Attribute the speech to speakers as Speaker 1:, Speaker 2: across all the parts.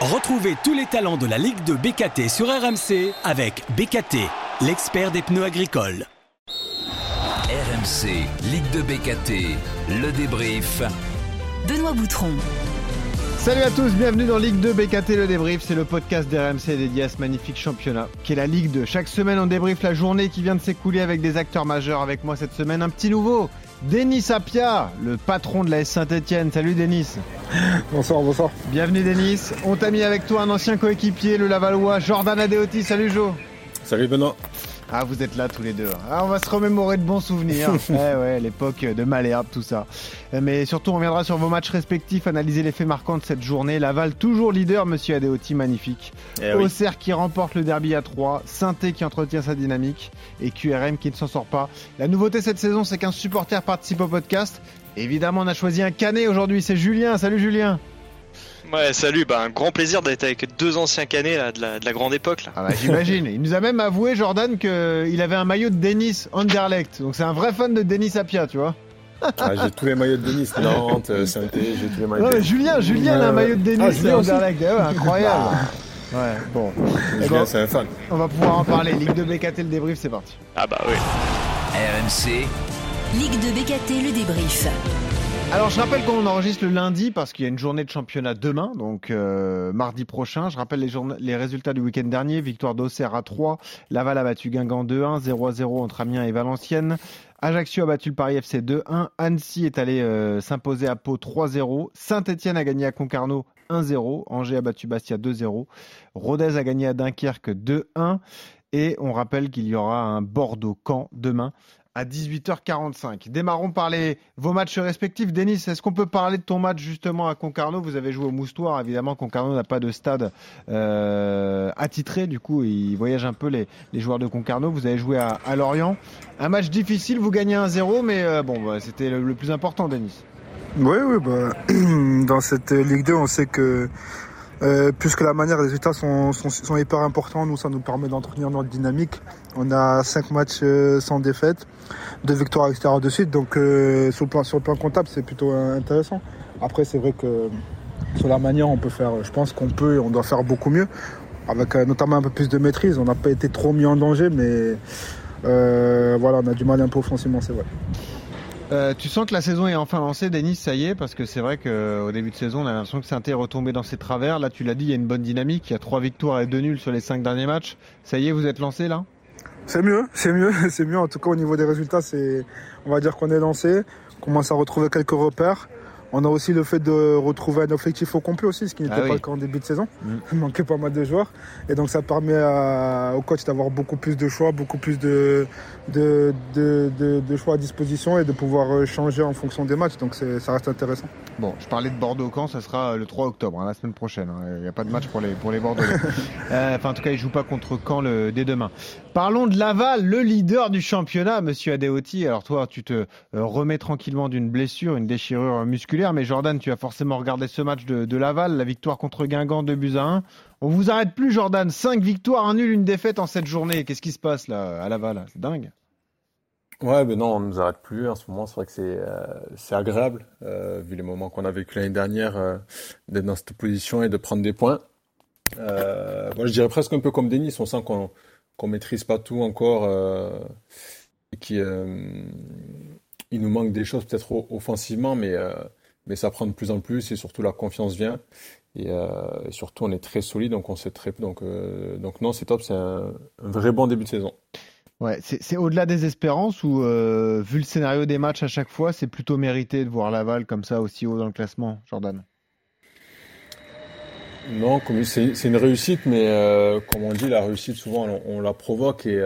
Speaker 1: Retrouvez tous les talents de la Ligue de BKT sur RMC avec BKT, l'expert des pneus agricoles.
Speaker 2: RMC, Ligue de BKT, le débrief.
Speaker 3: Benoît Boutron.
Speaker 4: Salut à tous, bienvenue dans Ligue 2 BKT Le Débrief, c'est le podcast d'RMC dédié à ce magnifique championnat qui est la Ligue 2. Chaque semaine on débrief la journée qui vient de s'écouler avec des acteurs majeurs. Avec moi cette semaine un petit nouveau, Denis Apia, le patron de la S Saint-Etienne. Salut Denis.
Speaker 5: Bonsoir, bonsoir.
Speaker 4: Bienvenue Denis. On t'a mis avec toi un ancien coéquipier, le Lavallois, Jordan Adeoti. Salut Jo.
Speaker 5: Salut Benoît.
Speaker 4: Ah, vous êtes là tous les deux. Ah, on va se remémorer de bons souvenirs. eh ouais, l'époque de Malherbe, tout ça. Mais surtout, on reviendra sur vos matchs respectifs, analyser les faits marquants de cette journée. Laval, toujours leader, monsieur Adeoti, magnifique.
Speaker 5: Eh
Speaker 4: Auxerre qui remporte le derby à 3. saint qui entretient sa dynamique. Et QRM qui ne s'en sort pas. La nouveauté cette saison, c'est qu'un supporter participe au podcast. Évidemment, on a choisi un canet aujourd'hui. C'est Julien. Salut Julien.
Speaker 6: Ouais, salut, bah, un grand plaisir d'être avec deux anciens canets là, de, la, de la grande époque. Là.
Speaker 4: Ah bah, J'imagine. Il nous a même avoué, Jordan, qu'il avait un maillot de Denis Anderlecht. Donc c'est un vrai fan de Denis Apia, tu vois.
Speaker 5: Ah, j'ai tous les maillots de Denis, Nantes, saint j'ai tous les maillots.
Speaker 4: Non, mais Julien, Julien a un maillot de Denis
Speaker 5: Ah,
Speaker 4: Anderlecht. Eh ouais, incroyable. Ouais, bon. Eh
Speaker 5: Julien,
Speaker 4: ben,
Speaker 5: c'est un fan.
Speaker 4: on va pouvoir en parler. Ligue de BKT, le débrief, c'est parti.
Speaker 6: Ah bah oui.
Speaker 2: RMC,
Speaker 3: Ligue de BKT, le débrief.
Speaker 4: Alors, je rappelle qu'on enregistre le lundi parce qu'il y a une journée de championnat demain, donc euh, mardi prochain. Je rappelle les, les résultats du week-end dernier. Victoire d'Auxerre à 3. Laval a battu Guingamp 2-1. 0-0 entre Amiens et Valenciennes. Ajaccio a battu le Paris FC 2-1. Annecy est allé euh, s'imposer à Pau 3-0. Saint-Etienne a gagné à Concarneau 1-0. Angers a battu Bastia 2-0. Rodez a gagné à Dunkerque 2-1. Et on rappelle qu'il y aura un Bordeaux-Camp demain à 18h45. Démarrons par les, vos matchs respectifs. Denis, est-ce qu'on peut parler de ton match justement à Concarneau? Vous avez joué au Moustoir, évidemment. Concarneau n'a pas de stade euh, attitré, du coup, il voyage un peu les, joueurs de Concarneau. Vous avez joué à, à Lorient. Un match difficile, vous gagnez 1-0, mais euh, bon, bah, c'était le, le plus important, Denis.
Speaker 7: Oui, oui, bah, dans cette Ligue 2, on sait que euh, puisque la manière, les résultats sont, sont, sont hyper importants, nous, ça nous permet d'entretenir notre dynamique. On a cinq matchs euh, sans défaite, deux victoires à l'extérieur de suite, donc euh, sur, le plan, sur le plan comptable, c'est plutôt euh, intéressant. Après, c'est vrai que sur la manière, on peut faire, je pense qu'on peut et on doit faire beaucoup mieux, avec notamment un peu plus de maîtrise. On n'a pas été trop mis en danger, mais euh, voilà, on a du mal un peu offensivement, c'est vrai.
Speaker 4: Euh, tu sens que la saison est enfin lancée, Denis, ça y est, parce que c'est vrai qu'au début de saison, on a l'impression que saint est retombé dans ses travers. Là, tu l'as dit, il y a une bonne dynamique. Il y a trois victoires et deux nuls sur les cinq derniers matchs. Ça y est, vous êtes lancé là?
Speaker 7: C'est mieux, c'est mieux, c'est mieux. En tout cas, au niveau des résultats, c'est, on va dire qu'on est lancé, on commence à retrouver quelques repères. On a aussi le fait de retrouver un effectif au complet aussi, ce qui n'était
Speaker 4: Ah oui.
Speaker 7: pas le cas en début de saison.
Speaker 4: Mm.
Speaker 7: Il manquait pas mal de joueurs. Et donc, ça permet à- au coach d'avoir beaucoup plus de choix, beaucoup plus de, de, de, de- de choix à disposition et de pouvoir euh, changer en fonction des matchs. Donc, ça reste intéressant.
Speaker 4: Bon, je parlais de Bordeaux-Camp, ça sera le 3 octobre, hein, la semaine prochaine. hein. Il n'y a pas de match pour les, pour les Bordelais. Euh, Enfin, en tout cas, ils ne jouent pas contre Caen le, dès demain. Parlons de Laval, le leader du championnat, monsieur Adeoti. Alors toi, tu te euh, remets tranquillement d'une blessure, une déchirure musculaire, mais Jordan, tu as forcément regardé ce match de, Laval, la victoire contre Guingamp, 2 buts à 1. On vous arrête plus, Jordan. 5 victoires, un nul, une défaite en cette journée. Qu'est-ce qui se passe là à Laval? C'est dingue.
Speaker 5: Ouais, ben non, on nous arrête plus. En ce moment, c'est vrai que c'est euh, agréable, euh, vu les moments qu'on a vécu l'année dernière, euh, d'être dans cette position et de prendre des points. Moi, je dirais presque un peu comme Denis. On sent qu'on qu'on maîtrise pas tout encore et euh, il nous manque des choses peut-être offensivement, mais mais ça prend de plus en plus et surtout la confiance vient. Et, euh, et surtout, on est très solide, donc on sait très donc euh, donc non, c'est top. C'est un, un vrai bon début de saison.
Speaker 4: Ouais, c'est au-delà des espérances ou euh, vu le scénario des matchs à chaque fois, c'est plutôt mérité de voir Laval comme ça aussi haut dans le classement, Jordan?
Speaker 5: Non, c'est une réussite, mais comme on dit, la réussite souvent on, on la provoque et,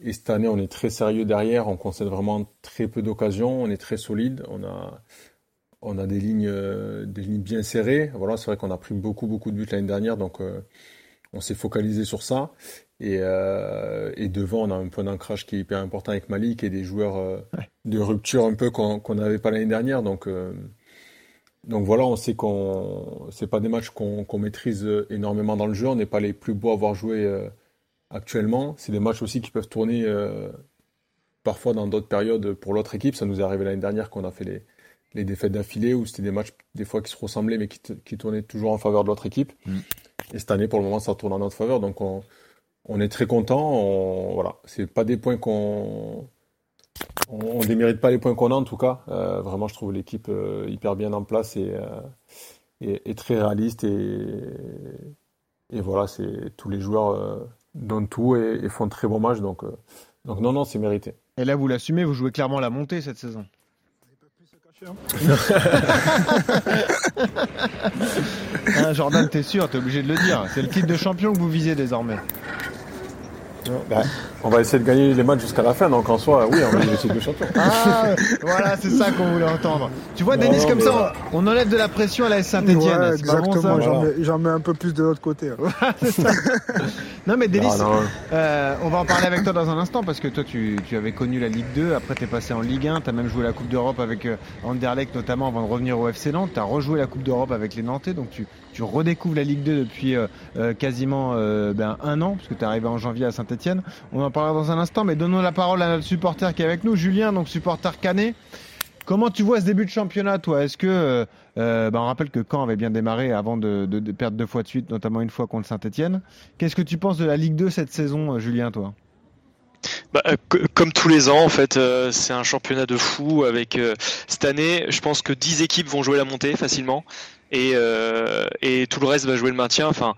Speaker 5: et cette année on est très sérieux derrière, on concède vraiment très peu d'occasions, on est très solide, on a on a des lignes euh, des lignes bien serrées. Voilà, c'est vrai qu'on a pris beaucoup beaucoup de buts l'année dernière, donc euh, on s'est focalisé sur ça. Et, euh, et devant, on a un point d'ancrage qui est hyper important avec Malik et des joueurs euh,
Speaker 4: Ouais.
Speaker 5: de rupture un peu qu'on n'avait pas l'année dernière. Donc, euh, donc voilà, on sait qu'on c'est pas des matchs qu'on maîtrise énormément dans le jeu. On n'est pas les plus beaux à avoir joué actuellement. C'est des matchs aussi qui peuvent tourner parfois dans d'autres périodes pour l'autre équipe. Ça nous est arrivé l'année dernière qu'on a fait les, les défaites d'affilée où c'était des matchs des fois qui se ressemblaient mais qui, qui tournaient toujours en faveur de l'autre équipe.
Speaker 4: Mm.
Speaker 5: Et cette année, pour le moment, ça tourne en notre faveur. Donc on, on est très content. On, voilà, c'est pas des points qu'on on, on démérite pas les points qu'on a en tout cas. Euh, vraiment, je trouve l'équipe euh, hyper bien en place et, euh, et, et très réaliste et, et voilà, c'est tous les joueurs euh, donnent tout et, et font de très bons matchs. Donc, euh, donc non, non, c'est mérité.
Speaker 4: Et là, vous l'assumez, vous jouez clairement la montée cette saison. Hein, Jordan, t'es sûr, t'es obligé de le dire. C'est le titre de champion que vous visez désormais.
Speaker 5: On va essayer de gagner les matchs jusqu'à la fin. Donc en soi, oui, on va essayer de champion.
Speaker 4: Ah, voilà, c'est ça qu'on voulait entendre. Tu vois, Denis, comme
Speaker 5: mais
Speaker 4: ça, on, enlève de la pression à la Saint-Etienne.
Speaker 7: Ouais,
Speaker 4: bon,
Speaker 7: exactement. J'en
Speaker 5: Voilà.
Speaker 7: mets, j'en mets un peu plus de l'autre côté. hein.
Speaker 4: C'est ça. Non, mais Denis,
Speaker 5: non.
Speaker 4: euh, on va en parler avec toi dans un instant parce que toi, tu, tu avais connu la Ligue 2, après tu es passé en Ligue 1, tu as même joué la Coupe d'Europe avec euh, Anderlecht notamment avant de revenir au FC Nantes, tu as rejoué la Coupe d'Europe avec les Nantais, donc tu, tu redécouvres la Ligue 2 depuis euh, euh, quasiment euh, ben, un an, parce que tu es arrivé en janvier à Saint-Etienne. On en parlera dans un instant, mais donnons la parole à notre supporter qui est avec nous, Julien, donc supporter canet. Comment tu vois ce début de championnat, toi? Est-ce que, ben, on rappelle que Caen avait bien démarré avant de, perdre deux fois de suite, notamment une fois contre Saint-Etienne. Qu'est-ce que tu penses de la Ligue 2 cette saison, Julien, toi?
Speaker 6: Bah, co- comme tous les ans, en fait, c'est un championnat de fou. Avec cette année, je pense que 10 équipes vont jouer la montée facilement, et, euh, et tout le reste va jouer le maintien. Enfin,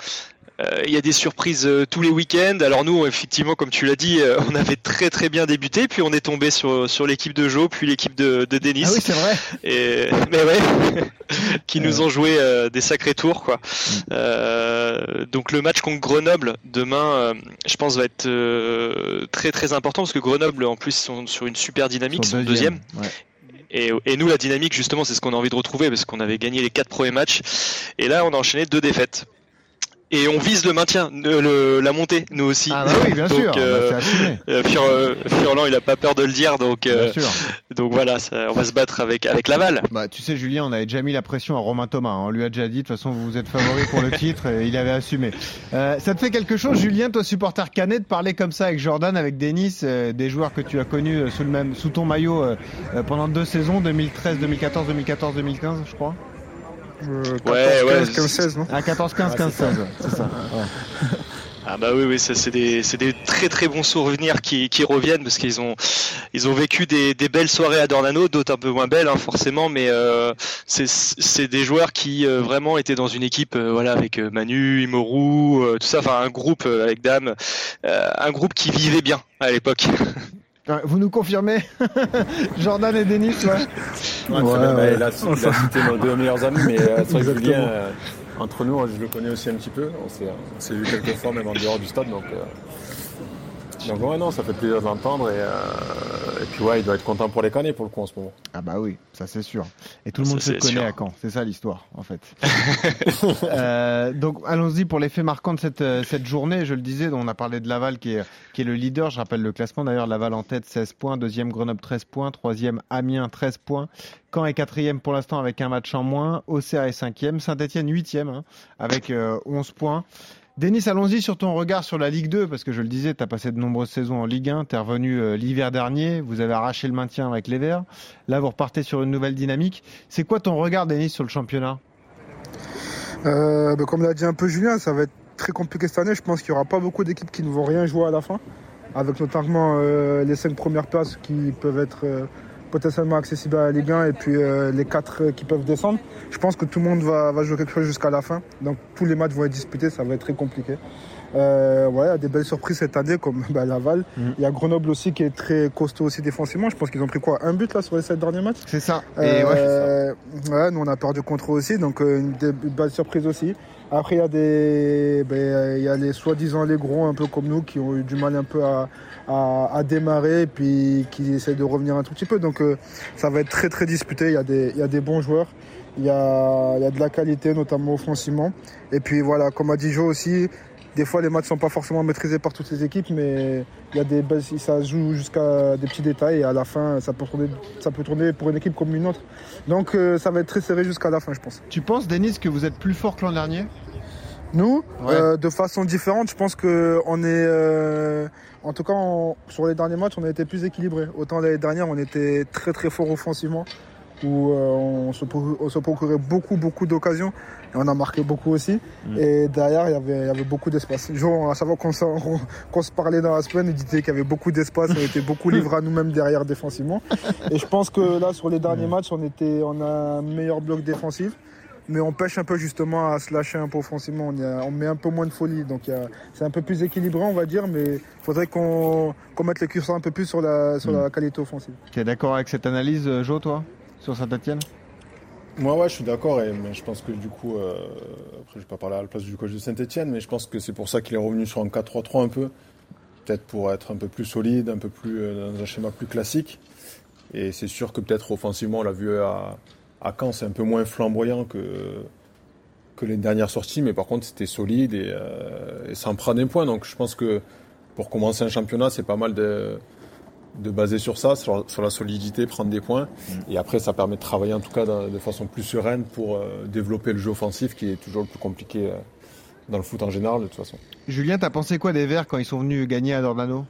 Speaker 6: euh, il y a des surprises euh, tous les week-ends. Alors nous, effectivement, comme tu l'as dit, on avait très très bien débuté, puis on est tombé sur sur l'équipe de Joe, puis l'équipe de, de Denis.
Speaker 4: Ah oui, c'est vrai.
Speaker 6: Et, mais ouais, qui nous ont joué euh, des sacrés tours quoi. Euh, donc le match contre Grenoble demain, je pense va être euh, très très important parce que Grenoble en plus sont sur une super dynamique,
Speaker 4: Son
Speaker 6: sont deuxième.
Speaker 4: Ouais.
Speaker 6: Et, nous la dynamique justement c'est ce qu'on a envie de retrouver parce qu'on avait gagné les quatre premiers matchs et là on a enchaîné deux défaites. Et on vise le maintien, euh, le, la montée, nous aussi.
Speaker 4: Ah bah oui, bien
Speaker 6: Donc,
Speaker 4: sûr.
Speaker 6: euh,
Speaker 4: Bah,
Speaker 6: euh, Fur- euh, Furlan, il a pas peur de le dire, donc euh,
Speaker 4: Bien sûr.
Speaker 6: donc voilà, ça- on va se battre avec avec Laval.
Speaker 4: Bah, tu sais, Julien, on avait déjà mis la pression à Romain Thomas. hein. On lui a déjà dit, de toute façon, vous êtes favori pour le titre, et il avait assumé. Euh, ça te fait quelque chose, Julien, toi, supporter canet, de parler comme ça avec Jordan, avec Denis, euh, des joueurs que tu as connus sous le même, sous ton maillot pendant deux saisons, 2013, 2014, 2014, 2015, je crois?
Speaker 7: Euh, 14,
Speaker 6: Ouais, ouais,
Speaker 7: 15, 15, 16, non
Speaker 4: Ah, 14, 15, 15, 16, c'est ça. ouais.
Speaker 6: Ah bah oui oui ça c'est des c'est des très très bons souvenirs qui, qui reviennent parce qu'ils ont ils ont vécu des, des belles soirées à Dornano d'autres un peu moins belles hein, forcément mais euh, c'est c'est des joueurs qui euh, vraiment étaient dans une équipe euh, voilà avec euh, Manu Imoru euh, tout ça enfin un groupe euh, avec Dame euh, un groupe qui vivait bien à l'époque
Speaker 4: Vous nous confirmez Jordan et Denis, ouais.
Speaker 5: Ouais,
Speaker 7: Ouais.
Speaker 5: Bah,
Speaker 7: ouais.
Speaker 5: il, a, il a cité nos deux meilleurs amis, mais euh, c'est vrai que
Speaker 7: Exactement.
Speaker 5: Julien, euh, entre nous, je le connais aussi un petit peu. On s'est, on s'est vu quelques fois, même en dehors du stade. Donc, euh, donc ouais, non, ça fait plaisir d'entendre. Et, euh, et puis, ouais, il doit être content pour les canets pour le coup en ce moment.
Speaker 4: Ah bah oui, ça c'est sûr. Et tout le
Speaker 6: Ça,
Speaker 4: monde se connaît
Speaker 6: sûr.
Speaker 4: à Caen, c'est ça l'histoire en fait. Euh, donc allons-y pour les faits marquants de cette, euh, cette journée. Je le disais, on a parlé de Laval qui est, qui est le leader. Je rappelle le classement d'ailleurs, Laval en tête 16 points, deuxième Grenoble 13 points, troisième Amiens 13 points. Caen est quatrième pour l'instant avec un match en moins. Auxerre est cinquième, Saint-Etienne huitième hein, avec euh, 11 points. Denis, allons-y sur ton regard sur la Ligue 2, parce que je le disais, tu as passé de nombreuses saisons en Ligue 1, tu es revenu euh, l'hiver dernier, vous avez arraché le maintien avec les Verts, là vous repartez sur une nouvelle dynamique. C'est quoi ton regard, Denis, sur le championnat?
Speaker 7: Euh, bah, comme l'a dit un peu Julien, ça va être très compliqué cette année. Je pense qu'il n'y aura pas beaucoup d'équipes qui ne vont rien jouer à la fin, avec notamment euh, les cinq premières places qui peuvent être potentiellement accessibles à la Ligue 1 et puis euh, les quatre euh, qui peuvent descendre. Je pense que tout le monde va, va jouer quelque chose jusqu'à la fin. Donc tous les matchs vont être disputés, ça va être très compliqué. Euh, ouais, il y a des belles surprises cette année comme bah, Laval.
Speaker 4: Mhm.
Speaker 7: Il y a Grenoble aussi qui est très costaud aussi défensivement. Je pense qu'ils ont pris quoi Un but là sur les sept derniers matchs?
Speaker 4: C'est ça. Et ouais,
Speaker 7: euh, ouais, nous on a perdu contre aussi, donc euh, une, des- une belle surprise aussi. Après il y a des, ben, il y a les soi-disant les gros un peu comme nous qui ont eu du mal un peu à, à, à démarrer, puis qui essaient de revenir un tout petit peu. Donc euh, ça va être très très disputé. Il y a des, il y a des bons joueurs, il y a, il y a de la qualité notamment offensivement. Et puis voilà, comme a dit Joe aussi. Des fois, les matchs sont pas forcément maîtrisés par toutes les équipes, mais il y a des ça joue jusqu'à des petits détails et à la fin, ça peut tourner, ça peut tourner pour une équipe comme une autre. Donc, euh, ça va être très serré jusqu'à la fin, je pense.
Speaker 4: tu penses, Denis, que vous êtes plus fort que l'an dernier?
Speaker 7: Nous,
Speaker 4: Ouais.
Speaker 7: euh, de façon différente, je pense que on est, euh, en tout cas, on- sur les derniers matchs, on a été plus équilibré. Autant l'année dernière, on était très très fort offensivement. où euh, on, se, pro- on se procurait beaucoup, beaucoup d'occasions et on a marqué beaucoup aussi.
Speaker 4: Mm.
Speaker 7: Et derrière, il y avait, il y avait beaucoup d'espace. Genre, à chaque fois qu'on se, se parlait dans la semaine, il disait qu'il y avait beaucoup d'espace, on était beaucoup livrés à nous-mêmes derrière défensivement. Et je pense que là, sur les derniers matchs, on, était, on a un meilleur bloc défensif. Mais on pêche un peu justement à se lâcher un peu offensivement. On, y a- on met un peu moins de folie. Donc il y a- c'est un peu plus équilibré, on va dire. Mais il faudrait qu'on qu'on mette le curseur un peu plus sur la, sur la qualité offensive.
Speaker 4: Tu es d'accord avec cette analyse, euh, Jo, toi, sur Saint-Etienne?
Speaker 5: Moi, ouais, je suis d'accord, et- mais je pense que du coup, euh, après, je vais pas parler à la place du coach de Saint-Etienne, mais je pense que c'est pour ça qu'il est revenu sur un 4-3-3 un peu, peut-être pour être un peu plus solide, un peu plus euh, dans un schéma plus classique. Et c'est sûr que peut-être offensivement, on l'a vu à, à Caen, c'est un peu moins flamboyant que, que les dernières sorties, mais par contre, c'était solide et, euh, et ça en prend des points. Donc je pense que pour commencer un championnat, c'est pas mal de, de baser sur ça, sur, sur la solidité, prendre des points. Et après, ça permet de travailler en tout cas de façon plus sereine pour euh, développer le jeu offensif qui est toujours le plus compliqué euh, dans le foot en général de toute façon.
Speaker 4: Julien, t'as pensé quoi des Verts quand ils sont venus gagner à Dornano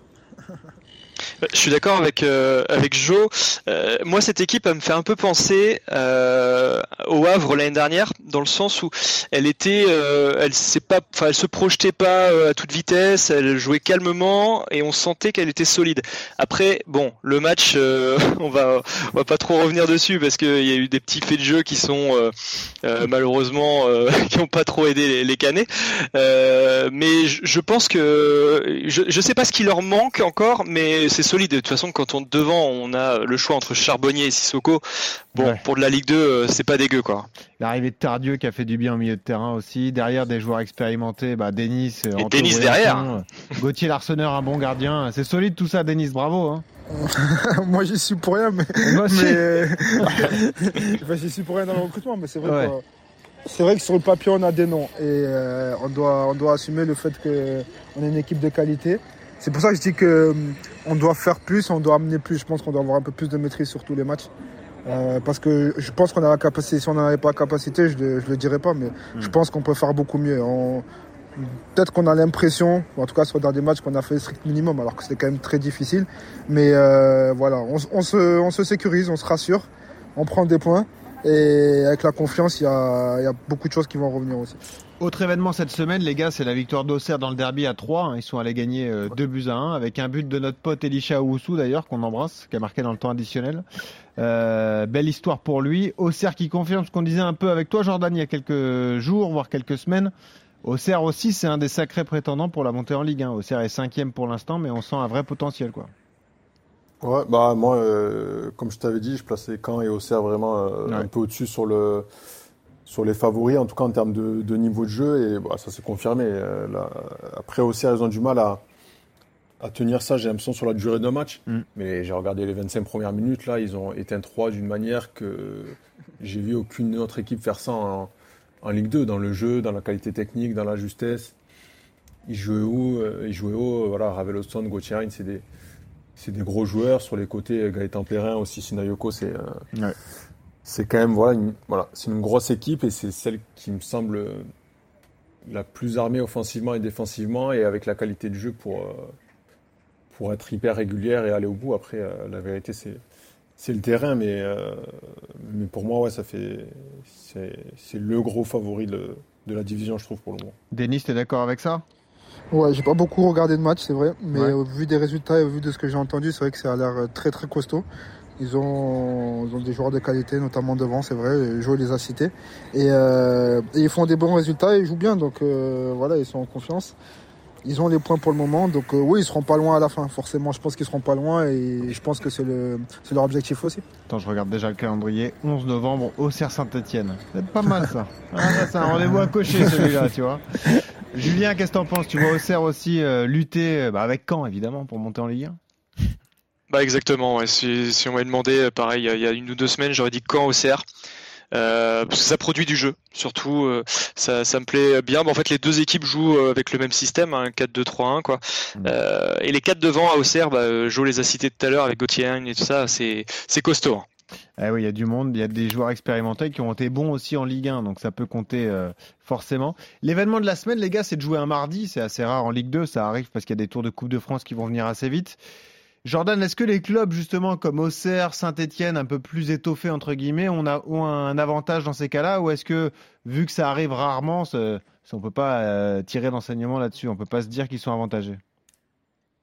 Speaker 6: Je suis d'accord avec euh, avec Joe. Euh, moi, cette équipe, elle me fait un peu penser euh, au Havre l'année dernière, dans le sens où elle était, euh, elle s'est pas, enfin, elle se projetait pas euh, à toute vitesse, elle jouait calmement et on sentait qu'elle était solide. Après, bon, le match, euh, on va on va pas trop revenir dessus parce qu'il y a eu des petits faits de jeu qui sont euh, euh, malheureusement euh, qui ont pas trop aidé les, les Canets. Euh, mais je, je pense que je, je sais pas ce qui leur manque encore, mais c'est solide. De toute façon, quand on devant, on a le choix entre Charbonnier et Sissoko. Bon,
Speaker 4: Ouais.
Speaker 6: pour de la Ligue 2, euh, c'est pas dégueu quoi.
Speaker 4: L'arrivée de Tardieu qui a fait du bien au milieu de terrain aussi. Derrière, des joueurs expérimentés. Bah, Denis. euh,
Speaker 6: Et
Speaker 4: Anto
Speaker 6: Denis derrière.
Speaker 4: euh, Gauthier Larsonneur, un bon gardien. C'est solide tout ça, Denis. Bravo. Hein.
Speaker 7: Moi, j'y suis pour rien, mais.
Speaker 4: Moi aussi.
Speaker 7: mais... enfin, j'y suis pour rien dans le recrutement, mais c'est vrai,
Speaker 4: Ouais.
Speaker 7: que, c'est vrai que sur le papier, on a des noms. Et euh, on, doit, on doit assumer le fait qu'on est une équipe de qualité. C'est pour ça que je dis qu'on doit faire plus, on doit amener plus. Je pense qu'on doit avoir un peu plus de maîtrise sur tous les matchs. Euh, parce que je pense qu'on a la capacité. Si on n'en avait pas la capacité, je ne le dirais pas, mais je pense qu'on peut faire beaucoup mieux. On- Peut-être qu'on a l'impression, en tout cas sur dans des matchs, qu'on a fait le strict minimum, alors que c'était quand même très difficile. Mais euh, voilà, on, on se, on se sécurise, on se rassure, on prend des points. Et avec la confiance, il y a, il y a beaucoup de choses qui vont revenir aussi.
Speaker 4: Autre événement cette semaine, les gars, c'est la victoire d'Auxerre dans le derby à 3. hein. Ils sont allés gagner 2 buts à 1 avec un but de notre pote Elisha Oussou d'ailleurs, qu'on embrasse, qui a marqué dans le temps additionnel. Euh, belle histoire pour lui. Auxerre qui confirme ce qu'on disait un peu avec toi, Jordan, il y a quelques jours, voire quelques semaines. Auxerre aussi, c'est un des sacrés prétendants pour la montée en Ligue 1. Auxerre est cinquième pour l'instant, mais on sent un vrai potentiel. quoi.
Speaker 5: Ouais, bah moi, euh, comme je t'avais dit, je plaçais Caen et Auxerre vraiment euh,
Speaker 4: Ouais.
Speaker 5: un peu au-dessus sur le sur les favoris, en tout cas en termes de, de niveau de jeu, et bah, ça s'est confirmé. Euh, là, après Auxerre, ils ont du mal à, à tenir ça, j'ai l'impression, sur la durée d'un match.
Speaker 4: Mm.
Speaker 5: Mais j'ai regardé les 25 premières minutes, là, ils ont éteint 3 d'une manière que j'ai vu aucune autre équipe faire ça en, en Ligue 2, dans le jeu, dans la qualité technique, dans la justesse. Ils jouaient haut, euh, ils jouaient haut, voilà, Gauthier c'est des, c'est des gros joueurs. Sur les côtés, euh, Gaëtan Perrin, aussi Sinayoko, c'est euh,
Speaker 4: Ouais.
Speaker 5: c'est quand même voilà, une, voilà, c'est une grosse équipe et c'est celle qui me semble euh, la plus armée offensivement et défensivement et avec la qualité de jeu pour, euh, pour être hyper régulière et aller au bout. Après, euh, la vérité, c'est c'est le terrain, mais, mais pour moi, ouais, ça fait c'est c'est le gros favori de, de la division, je trouve, pour le moment.
Speaker 4: Denis, t'es d'accord avec ça?
Speaker 7: Ouais, j'ai pas beaucoup regardé de match, c'est vrai, mais
Speaker 4: Ouais.
Speaker 7: au vu des résultats et au vu de ce que j'ai entendu, c'est vrai que ça a l'air euh, très très costaud. Ils ont, ils ont des joueurs de qualité, notamment devant, c'est vrai. Joe les a cités. Et, euh, et ils font des bons résultats, ils jouent bien, donc euh, voilà, ils sont en confiance. Ils ont les points pour le moment, donc euh, oui, ils seront pas loin à la fin. Forcément, je pense qu'ils seront pas loin et je pense que c'est le, c'est leur objectif aussi.
Speaker 4: Attends, je regarde déjà le calendrier. 11 novembre, Auxerre Saint-Etienne. C'est pas mal ça. Ah, ça, c'est un rendez-vous à cocher celui-là, tu vois. Julien, qu'est-ce que t'en penses? Tu vois Auxerre aussi euh, lutter euh, bah, avec Caen évidemment pour monter en Ligue 1
Speaker 6: Bah exactement. ouais. Si, si on m'avait demandé, euh, pareil, il y a- une ou deux semaines, j'aurais dit quand au CR. Euh, parce que ça produit du jeu, surtout euh, ça, ça me plaît bien. Bon, en fait, les deux équipes jouent avec le même système, un 4-2-3-1 quoi.
Speaker 4: Mm.
Speaker 6: Euh, et les quatre devant à Auxerre, bah, Joe les a cités tout à l'heure avec Gauthier et tout ça, c'est c'est costaud. hein.
Speaker 4: Eh oui, il y a du monde, il y a des joueurs expérimentés qui ont été bons aussi en Ligue 1, donc ça peut compter euh, forcément. L'événement de la semaine, les gars, c'est de jouer un mardi, c'est assez rare en Ligue 2, ça arrive parce qu'il y a des tours de Coupe de France qui vont venir assez vite. Jordan, est-ce que les clubs justement comme Auxerre, Saint-Etienne, un peu plus étoffés entre guillemets, ont un avantage dans ces cas-là ou est-ce que vu que ça arrive rarement, on peut pas euh, tirer d'enseignement là-dessus, on peut pas se dire qu'ils sont avantagés?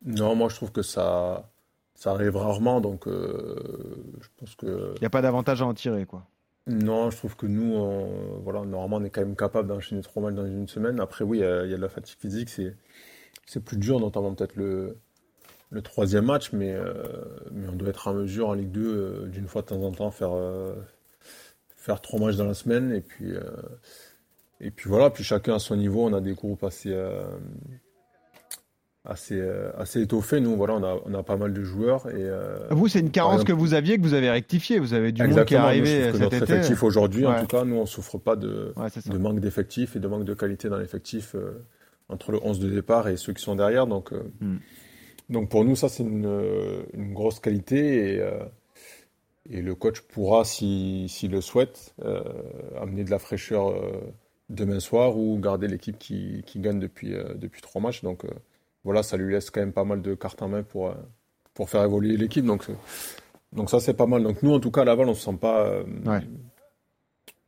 Speaker 5: Non, moi je trouve que ça, ça arrive rarement, donc euh, je pense que.
Speaker 4: Il n'y a pas d'avantage à en tirer, quoi.
Speaker 5: Non, je trouve que nous, on, voilà, normalement, on est quand même capable d'enchaîner trois matchs dans une semaine. Après, oui, il y, a, il y a de la fatigue physique, c'est, c'est plus dur, notamment peut-être le, le troisième match, mais, euh, mais on doit être en mesure en Ligue 2 euh, d'une fois de temps en temps faire, faire trois matchs dans la semaine. Et puis, et puis voilà, puis chacun à son niveau, on a des groupes assez, assez, euh, assez étoffés. Nous, voilà, on a, on a pas mal de joueurs. Et, euh,
Speaker 4: Vous, c'est une carence
Speaker 5: exemple-
Speaker 4: que vous aviez, que vous avez rectifié. Vous avez du monde qui est arrivé
Speaker 5: que
Speaker 4: cet
Speaker 5: notre
Speaker 4: été.
Speaker 5: effectif aujourd'hui, en tout cas, nous, on souffre pas de,
Speaker 4: Ouais,
Speaker 5: de manque d'effectifs et de manque de qualité dans l'effectif euh, entre le 11 de départ et ceux qui sont derrière. Donc, euh,
Speaker 4: Hmm.
Speaker 5: donc pour nous, ça, c'est une, euh, une grosse qualité et, euh, et le coach pourra, si- s'il le souhaite, euh, amener de la fraîcheur euh, demain soir ou garder l'équipe qui, qui gagne depuis, euh, depuis trois matchs. Donc euh, voilà, ça lui laisse quand même pas mal de cartes en main pour, euh, pour faire évoluer l'équipe. Donc, donc ça, c'est pas mal. Donc nous, en tout cas, à Laval, on se sent pas... euh,
Speaker 4: Ouais.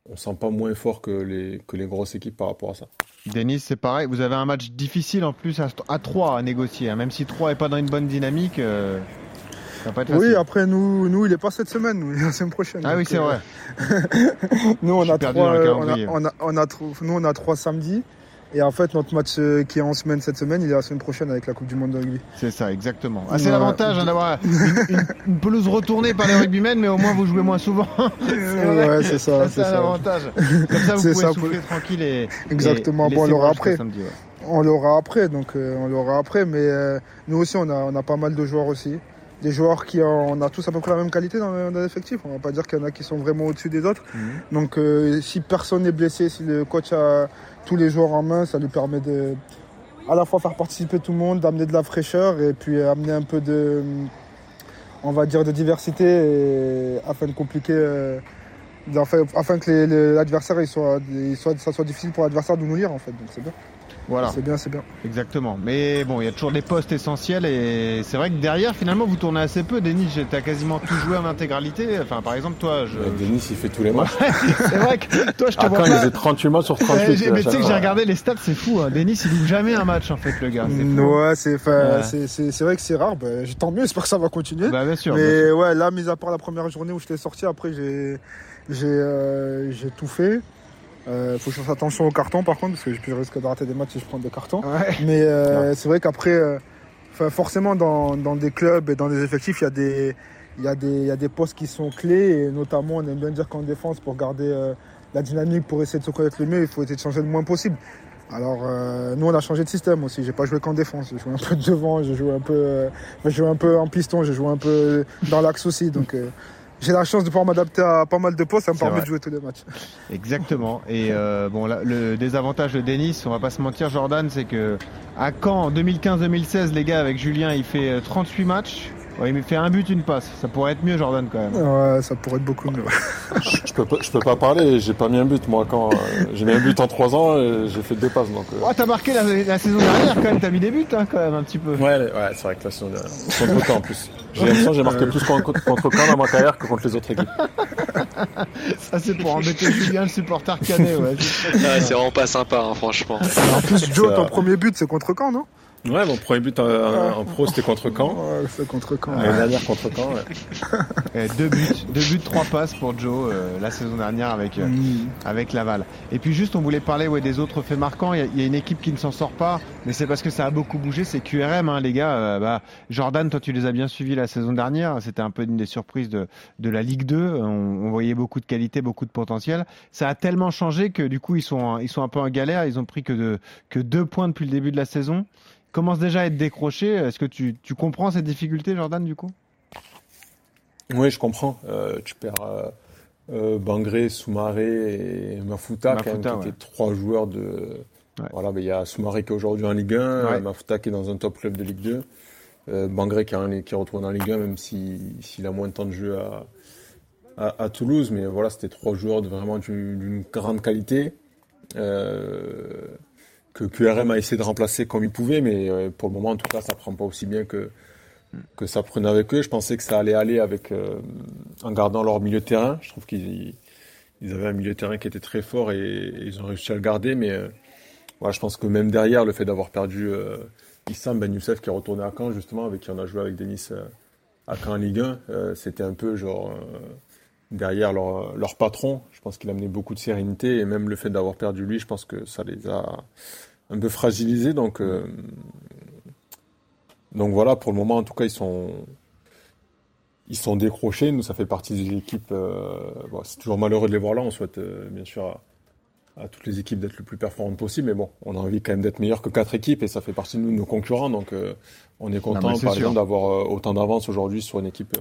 Speaker 5: on se sent pas moins fort que les, que les grosses équipes par rapport à ça.
Speaker 4: Denis, c'est pareil. Vous avez un match difficile en plus à, à 3 à négocier. hein. Même si 3 est pas dans une bonne dynamique, euh, ça va pas être facile.
Speaker 7: Oui, après, nous, nous, il est pas cette semaine, nous, il est la semaine prochaine.
Speaker 4: ah oui, c'est
Speaker 7: euh,
Speaker 4: vrai.
Speaker 7: Nous, on a
Speaker 4: suis perdu
Speaker 7: trois,
Speaker 4: dans le
Speaker 7: euh, on a,
Speaker 4: calendrier.
Speaker 7: on a, on a tro- nous, on a trois samedis. Et en fait, notre match euh, qui est en semaine cette semaine, il est la semaine prochaine avec la Coupe du Monde de rugby.
Speaker 4: C'est ça, exactement. Ah, c'est
Speaker 7: Ouais.
Speaker 4: l'avantage hein, d'avoir une, pelouse retournée par les rugbymen, mais au moins vous jouez moins souvent.
Speaker 7: Ouais, c'est ça, c'est ça.
Speaker 4: avantage. Comme ça, vous pouvez
Speaker 7: ça,
Speaker 4: souffler tranquille et.
Speaker 7: Exactement.
Speaker 4: et
Speaker 7: Bon, on l'aura après.
Speaker 4: samedi, ouais.
Speaker 7: On l'aura après, donc euh, on l'aura après. Mais euh, nous aussi, on a, on a pas mal de joueurs aussi. Des joueurs qui ont, on a tous à peu près la même qualité dans, le- dans l'effectif. On va pas dire qu'il y en a qui sont vraiment au-dessus des autres.
Speaker 4: Mhm.
Speaker 7: Donc euh, si personne n'est blessé, si le coach a tous les joueurs en main, ça lui permet de à la fois faire participer tout le monde, d'amener de la fraîcheur et puis amener un peu de, on de diversité afin de compliquer, euh, afin, que l'adversaire, soit, soit, ça soit difficile pour l'adversaire de nous lire en fait. Donc c'est bien,
Speaker 4: Voilà,
Speaker 7: c'est bien, c'est bien.
Speaker 4: exactement. Mais bon, il y a toujours des postes essentiels et c'est vrai que derrière, finalement, vous tournez assez peu. Denis, t'as quasiment tout joué en intégralité. Enfin, par exemple, toi, je.
Speaker 5: Denis, il fait tous les matchs.
Speaker 4: c'est vrai que toi, je te
Speaker 5: À
Speaker 4: vois
Speaker 5: quand
Speaker 4: pas.
Speaker 5: il faisait 38 matchs sur
Speaker 4: Ouais,
Speaker 5: 38
Speaker 4: j'ai-
Speaker 5: à
Speaker 4: mais tu sais que j'ai regardé les stats, c'est fou. Hein. Denis, il loupe jamais un match en fait, le gars. C'est fou.
Speaker 7: Ouais, c'est,
Speaker 4: Ouais.
Speaker 7: vrai que c'est rare. Ben, j- tant mieux, j'espère que ça va continuer.
Speaker 4: Bah, bien sûr. bien
Speaker 7: Mais
Speaker 4: sûr.
Speaker 7: ouais, là, mis à part la première journée où je t'ai sorti, après j'ai j'ai euh, j'ai tout fait. Euh, faut que je fasse attention au carton par contre, parce que je risque de rater des matchs si je prends des cartons.
Speaker 4: Ouais.
Speaker 7: Mais euh, c'est vrai qu'après, euh, forcément, dans, dans des clubs et dans des effectifs, il y, a des- il y, a des- il y a des postes qui sont clés. Et notamment, on aime bien dire qu'en défense, pour garder euh, la dynamique, pour essayer de se connaître le mieux, il faut essayer de changer le moins possible. Alors, euh, nous, on a changé de système aussi. J'ai pas joué qu'en défense. J'ai joué un peu devant, j'ai joué un peu, euh, j'ai joué un peu en piston, j'ai joué un peu dans l'axe aussi. Donc, euh, j'ai la chance de pouvoir m'adapter à pas mal de postes. Ça me permet
Speaker 4: vrai.
Speaker 7: de jouer tous les matchs.
Speaker 4: Exactement. Et euh, bon, là, le désavantage de Denis, on va pas se mentir, Jordan, c'est que à Caen, en 2015-2016, les gars, avec Julien, il fait euh, 38 matchs. Ouais, il fait un but, une passe. Ça pourrait être mieux, Jordan, quand même.
Speaker 7: Ouais, ça pourrait être beaucoup mieux.
Speaker 5: Je peux pas, je peux pas parler, j'ai pas mis un but moi quand euh, j'ai mis un but en 3 ans, et j'ai fait deux passes donc. euh,
Speaker 4: Oh, t'as marqué la, la saison dernière, quand même. T'as mis des buts, hein, quand même, un petit peu.
Speaker 5: Ouais, ouais, c'est vrai que là, c'est contre Caen en plus. J'ai l'impression que j'ai marqué plus contre, contre Caen dans ma carrière que contre les autres équipes.
Speaker 4: Ça, c'est pour embêter Julien, le supporter canet. Ouais.
Speaker 6: Ah, c'est vraiment pas sympa, hein, franchement.
Speaker 7: En plus, Joe, ton premier but, c'est contre quand, non?
Speaker 5: Ouais, mon premier but en, en- en pro c'était contre Caen.
Speaker 7: Ouais, c'est contre quand
Speaker 5: L'année dernière contre Caen. ouais.
Speaker 4: Euh, deux buts, deux buts, trois passes pour Joe euh, la saison dernière avec euh,
Speaker 7: Mmh.
Speaker 4: avec Laval. Et puis juste, on voulait parler ouais, des autres faits marquants. Il y, y a une équipe qui ne s'en sort pas, mais c'est parce que ça a beaucoup bougé. C'est QRM, hein, les gars. Euh, bah, Jordan, toi, tu les as bien suivis la saison dernière. C'était un peu une des surprises de, de la Ligue 2. On, on voyait beaucoup de qualité, beaucoup de potentiel. Ça a tellement changé que du coup, ils sont ils sont un peu en galère. Ils ont pris que de que deux points depuis le début de la saison. Ils commencent déjà à être décrochés. Est-ce que tu, tu comprends cette difficulté, Jordan, du coup?
Speaker 5: Oui, je comprends. Euh, tu perds euh, euh, Bangré, Soumaré et Mafuta, quand même,
Speaker 4: Mafuta,
Speaker 5: qui étaient trois joueurs de.
Speaker 4: Ouais.
Speaker 5: Voilà, mais il y a Soumaré qui est aujourd'hui en Ligue 1,
Speaker 4: Ouais.
Speaker 5: Mafuta qui est dans un top club de Ligue 2, euh, Bangré qui, en- qui est retourné en Ligue 1, même si- s'il a moins de temps de jeu à, à, à Toulouse. Mais voilà, c'était trois joueurs de vraiment d'une d'une grande qualité. euh, que QRM a essayé de remplacer comme il pouvait, mais euh, pour le moment, en tout cas, ça prend pas aussi bien que, que ça prenait avec eux. Je pensais que ça allait aller avec euh, en gardant leur milieu de terrain. Je trouve qu'ils ils avaient un milieu de terrain qui était très fort et, ils ont réussi à le garder. Mais euh, voilà, je pense que même derrière, le fait d'avoir perdu euh, Issam Ben Youssef qui est retourné à Caen justement, avec qui on a joué avec Denis euh, à Caen en Ligue 1, euh, c'était un peu genre euh, derrière leur, leur patron. Je pense qu'il a amené beaucoup de sérénité et même le fait d'avoir perdu lui, je pense que ça les a un peu fragilisés. Donc, euh, donc voilà, pour le moment, en tout cas, ils sont, ils sont décrochés. Nous, ça fait partie des équipes. euh, bon, c'est toujours malheureux de les voir là. On souhaite euh, bien sûr à, à toutes les équipes d'être le plus performantes possible. Mais bon, on a envie quand même d'être meilleur que quatre équipes et ça fait partie de nous, de nos concurrents. Donc on est content, par
Speaker 4: sûr.
Speaker 5: exemple, d'avoir autant d'avance aujourd'hui sur une équipe,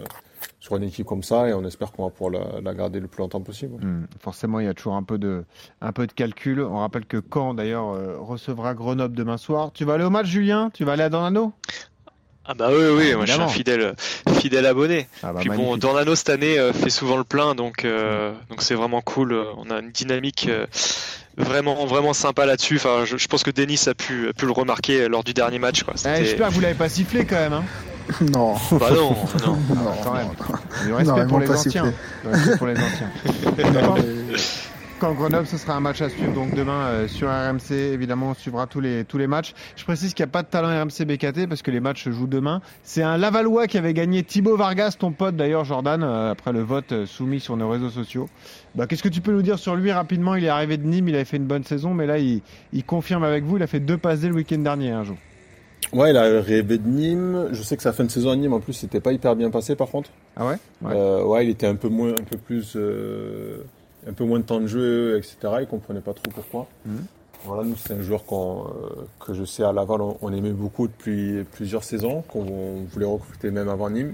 Speaker 5: sur une équipe comme ça et on espère qu'on va pouvoir la, la garder le plus longtemps possible.
Speaker 4: Hmm, Forcément, il y a toujours un peu de, un peu de calcul. On rappelle que Caen, d'ailleurs, euh, recevra Grenoble demain soir. Tu vas aller au match, Julien? Tu vas aller à Dornano?
Speaker 6: Ah bah oui, oui, moi je suis un fidèle, fidèle abonné.
Speaker 4: ah bah,
Speaker 6: Puis bon. Dornano cette année euh, fait souvent le plein, donc euh, donc c'est vraiment cool. On a une dynamique euh, vraiment vraiment sympa là-dessus. Enfin, je, je pense que Denis a pu a pu le remarquer lors du dernier match. Quoi.
Speaker 4: Eh, J'espère que vous l'avez pas sifflé quand même. Hein
Speaker 7: Non.
Speaker 6: Bah non, non.
Speaker 7: non,
Speaker 4: quand même.
Speaker 7: non.
Speaker 4: Du respect
Speaker 7: Non,
Speaker 4: pour les anciens. pour les anciens.
Speaker 7: Non,
Speaker 4: Quand- Grenoble, ce sera un match à suivre donc demain euh, sur RMC. Évidemment, on suivra tous les, tous les matchs. Je précise qu'il n'y a pas de talent RMC BKT parce que les matchs se jouent demain. C'est un Lavallois qui avait gagné Thibaut Vargas, ton pote d'ailleurs, Jordan, euh, après le vote euh, soumis sur nos réseaux sociaux. Bah, Qu'est-ce que tu peux nous dire sur lui rapidement? Il est arrivé de Nîmes, il avait fait une bonne saison, mais là, il, il confirme avec vous. Il a fait deux passes dès le week-end dernier, un jour.
Speaker 5: Ouais, il a rêvé de Nîmes. Je sais que sa fin de saison à Nîmes, en plus, c'était pas hyper bien passé, par contre.
Speaker 4: Ah ouais? Ouais.
Speaker 5: Euh, ouais, il était un peu moins, un peu plus, euh, un peu moins de temps de jeu, etc. Il comprenait pas trop pourquoi.
Speaker 4: Mhm.
Speaker 5: Voilà, nous c'est un joueur qu'on, euh, que je sais à Laval, on, on aimait beaucoup depuis plusieurs saisons, qu'on voulait recruter même avant Nîmes,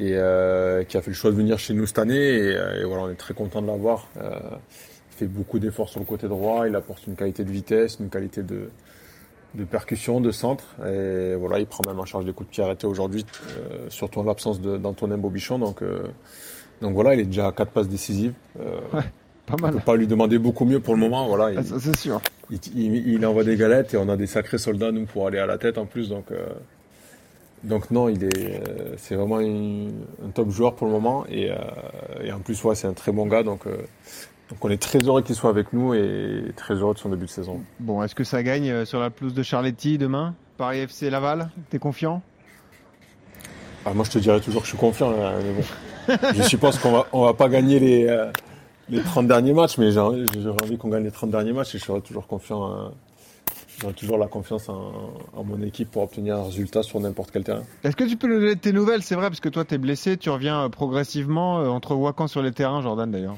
Speaker 5: et euh, qui a fait le choix de venir chez nous cette année. Et, euh, et voilà, on est très content de l'avoir. Euh, il fait beaucoup d'efforts sur le côté droit. Il apporte une qualité de vitesse, une qualité de de percussion, de centre. Et voilà, il prend même en charge des coups de pied arrêtés aujourd'hui, euh, surtout en l'absence d'Antonin Bobichon. Donc, euh, donc voilà, il est déjà à quatre passes décisives. Euh,
Speaker 4: Pas
Speaker 5: on peut
Speaker 4: mal.
Speaker 5: pas lui demander beaucoup mieux pour le moment. Voilà, il,
Speaker 4: Ah, ça, c'est sûr.
Speaker 5: il, il- il envoie des galettes et on a des sacrés soldats nous pour aller à la tête en plus. Donc, euh, donc non, il est, c'est vraiment une- un top joueur pour le moment et, et en plus ouais, c'est un très bon gars. Donc, donc on est très heureux qu'il soit avec nous et très heureux de son début de saison.
Speaker 4: Bon, est-ce que ça gagne euh, sur la pelouse de Charletti demain? Paris FC Laval T'es confiant?
Speaker 5: Ah, moi, je te dirais toujours que je suis confiant, mais bon. je suppose qu'on va, on va pas gagner les, euh, les 30 derniers matchs, mais j'aurais envie qu'on gagne les 30 derniers matchs et je serai toujours confiant. euh, J'aurai toujours la confiance en, en mon équipe pour obtenir un résultat sur n'importe quel terrain.
Speaker 4: Est-ce que tu peux nous donner tes nouvelles? C'est vrai, parce que toi, t'es blessé, tu reviens euh, progressivement. euh, entre quand sur les terrains, Jordan d'ailleurs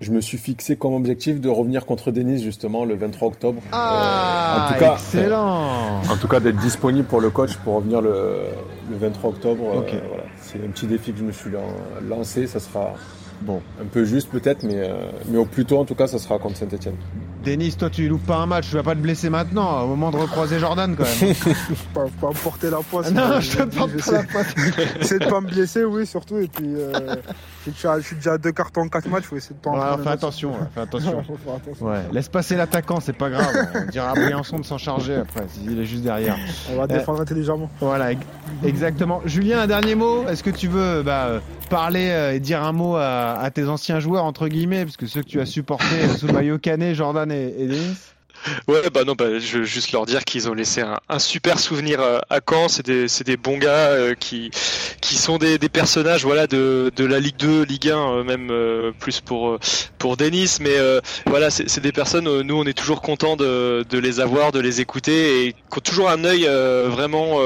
Speaker 5: Je me suis fixé comme objectif de revenir contre Denis justement le 23 octobre.
Speaker 4: Ah,
Speaker 5: Euh, en tout cas,
Speaker 4: excellent
Speaker 5: En tout cas, d'être disponible pour le coach pour revenir le, le 23 octobre. euh,
Speaker 4: Ok.
Speaker 5: voilà. C'est un petit défi que je me suis lan- lancé. Ça sera
Speaker 4: Bon,
Speaker 5: un peu juste peut-être, mais, euh, mais au plus tôt en tout cas, ça sera contre Saint-Etienne.
Speaker 4: Denis, toi, tu loupes pas un match, tu vas pas te blesser maintenant, au moment de recroiser Jordan quand même.
Speaker 7: pas, pas me porter la poisse.
Speaker 4: non,
Speaker 7: moi,
Speaker 4: je te
Speaker 7: dis,
Speaker 4: porte
Speaker 7: je
Speaker 4: pas la poisse.
Speaker 7: De pas me blesser, oui, surtout. Et puis, euh, je, suis déjà, je suis déjà à deux cartons en quatre matchs. Faut essayer de pas en
Speaker 4: Ouais,
Speaker 7: prendre
Speaker 4: fais attention, ouais, fais attention.
Speaker 7: Faut faire attention.
Speaker 4: Ouais, laisse passer l'attaquant, c'est pas grave. On dira à Briançon de s'en charger après, s'il est juste derrière.
Speaker 7: On va défendre intelligemment.
Speaker 4: Voilà, ex- exactement. Julien, un dernier mot. Est-ce que tu veux bah, euh, parler euh, et dire un mot à, à tes anciens joueurs, entre guillemets, parce que ceux que tu as supportés euh, sous le maillot Canet, Jordan et, et Denis
Speaker 6: Ouais, bah non, bah, je veux juste leur dire qu'ils ont laissé un, super souvenir euh, à Caen. C'est des, des bons gars euh, qui, qui sont des, des personnages, voilà, de, de la Ligue 2, Ligue 1, euh, même plus pour pour Denis. Mais voilà, c'est des personnes. nous, on est toujours contents de, de les avoir, de les écouter et qui ont toujours un œil vraiment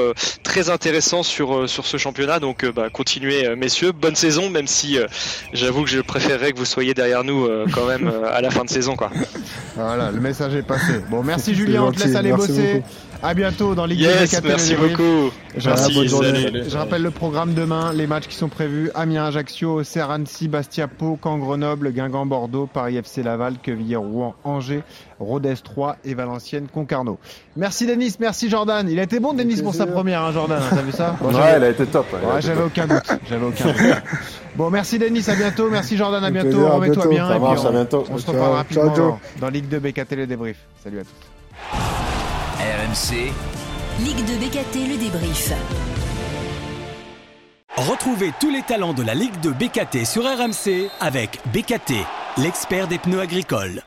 Speaker 6: très intéressant sur sur ce championnat. Donc, bah, continuez, messieurs. Bonne saison, même si j'avoue que je préférerais que vous soyez derrière nous quand même à la fin de saison, quoi.
Speaker 4: Voilà, le message est passé. Bon, merci Julien, on te laisse aller
Speaker 7: merci
Speaker 4: bosser.
Speaker 7: beaucoup.
Speaker 4: À bientôt dans Ligue 2
Speaker 6: Yes,
Speaker 4: BKT, le
Speaker 6: merci
Speaker 4: débrief.
Speaker 6: beaucoup.
Speaker 4: Je
Speaker 6: Merci,
Speaker 4: rappelle-
Speaker 7: journée.
Speaker 6: salut.
Speaker 4: Je rappelle le programme demain, les matchs qui sont prévus Amiens, Ajaccio, Auxerre, Annecy, Bastia, Pau, Caen, Grenoble, Guingamp, Bordeaux, Paris FC Laval, Quevilly, Rouen, Angers, Rodez 3 et Valenciennes, Concarneau. Merci Denis, merci Jordan. Il a été bon Denis pour sa première, hein, Jordan, t'as vu ça? Bon,
Speaker 5: Ouais, a été top. a
Speaker 4: Ouais, j'avais aucun doute. J'avais aucun doute. Bon, merci Denis, à bientôt. Merci Jordan, à bientôt. Remets-toi
Speaker 7: bientôt.
Speaker 4: bien.
Speaker 5: Ça
Speaker 4: et puis on,
Speaker 5: à bientôt.
Speaker 4: on se
Speaker 7: Ciao,
Speaker 4: reparle
Speaker 7: ciao,
Speaker 4: rapidement dans Ligue 2 BKT le débrief. Salut à tous.
Speaker 2: RMC,
Speaker 3: Ligue de BKT, le débrief.
Speaker 1: Retrouvez tous les talents de la Ligue de BKT sur RMC avec BKT, l'expert des pneus agricoles.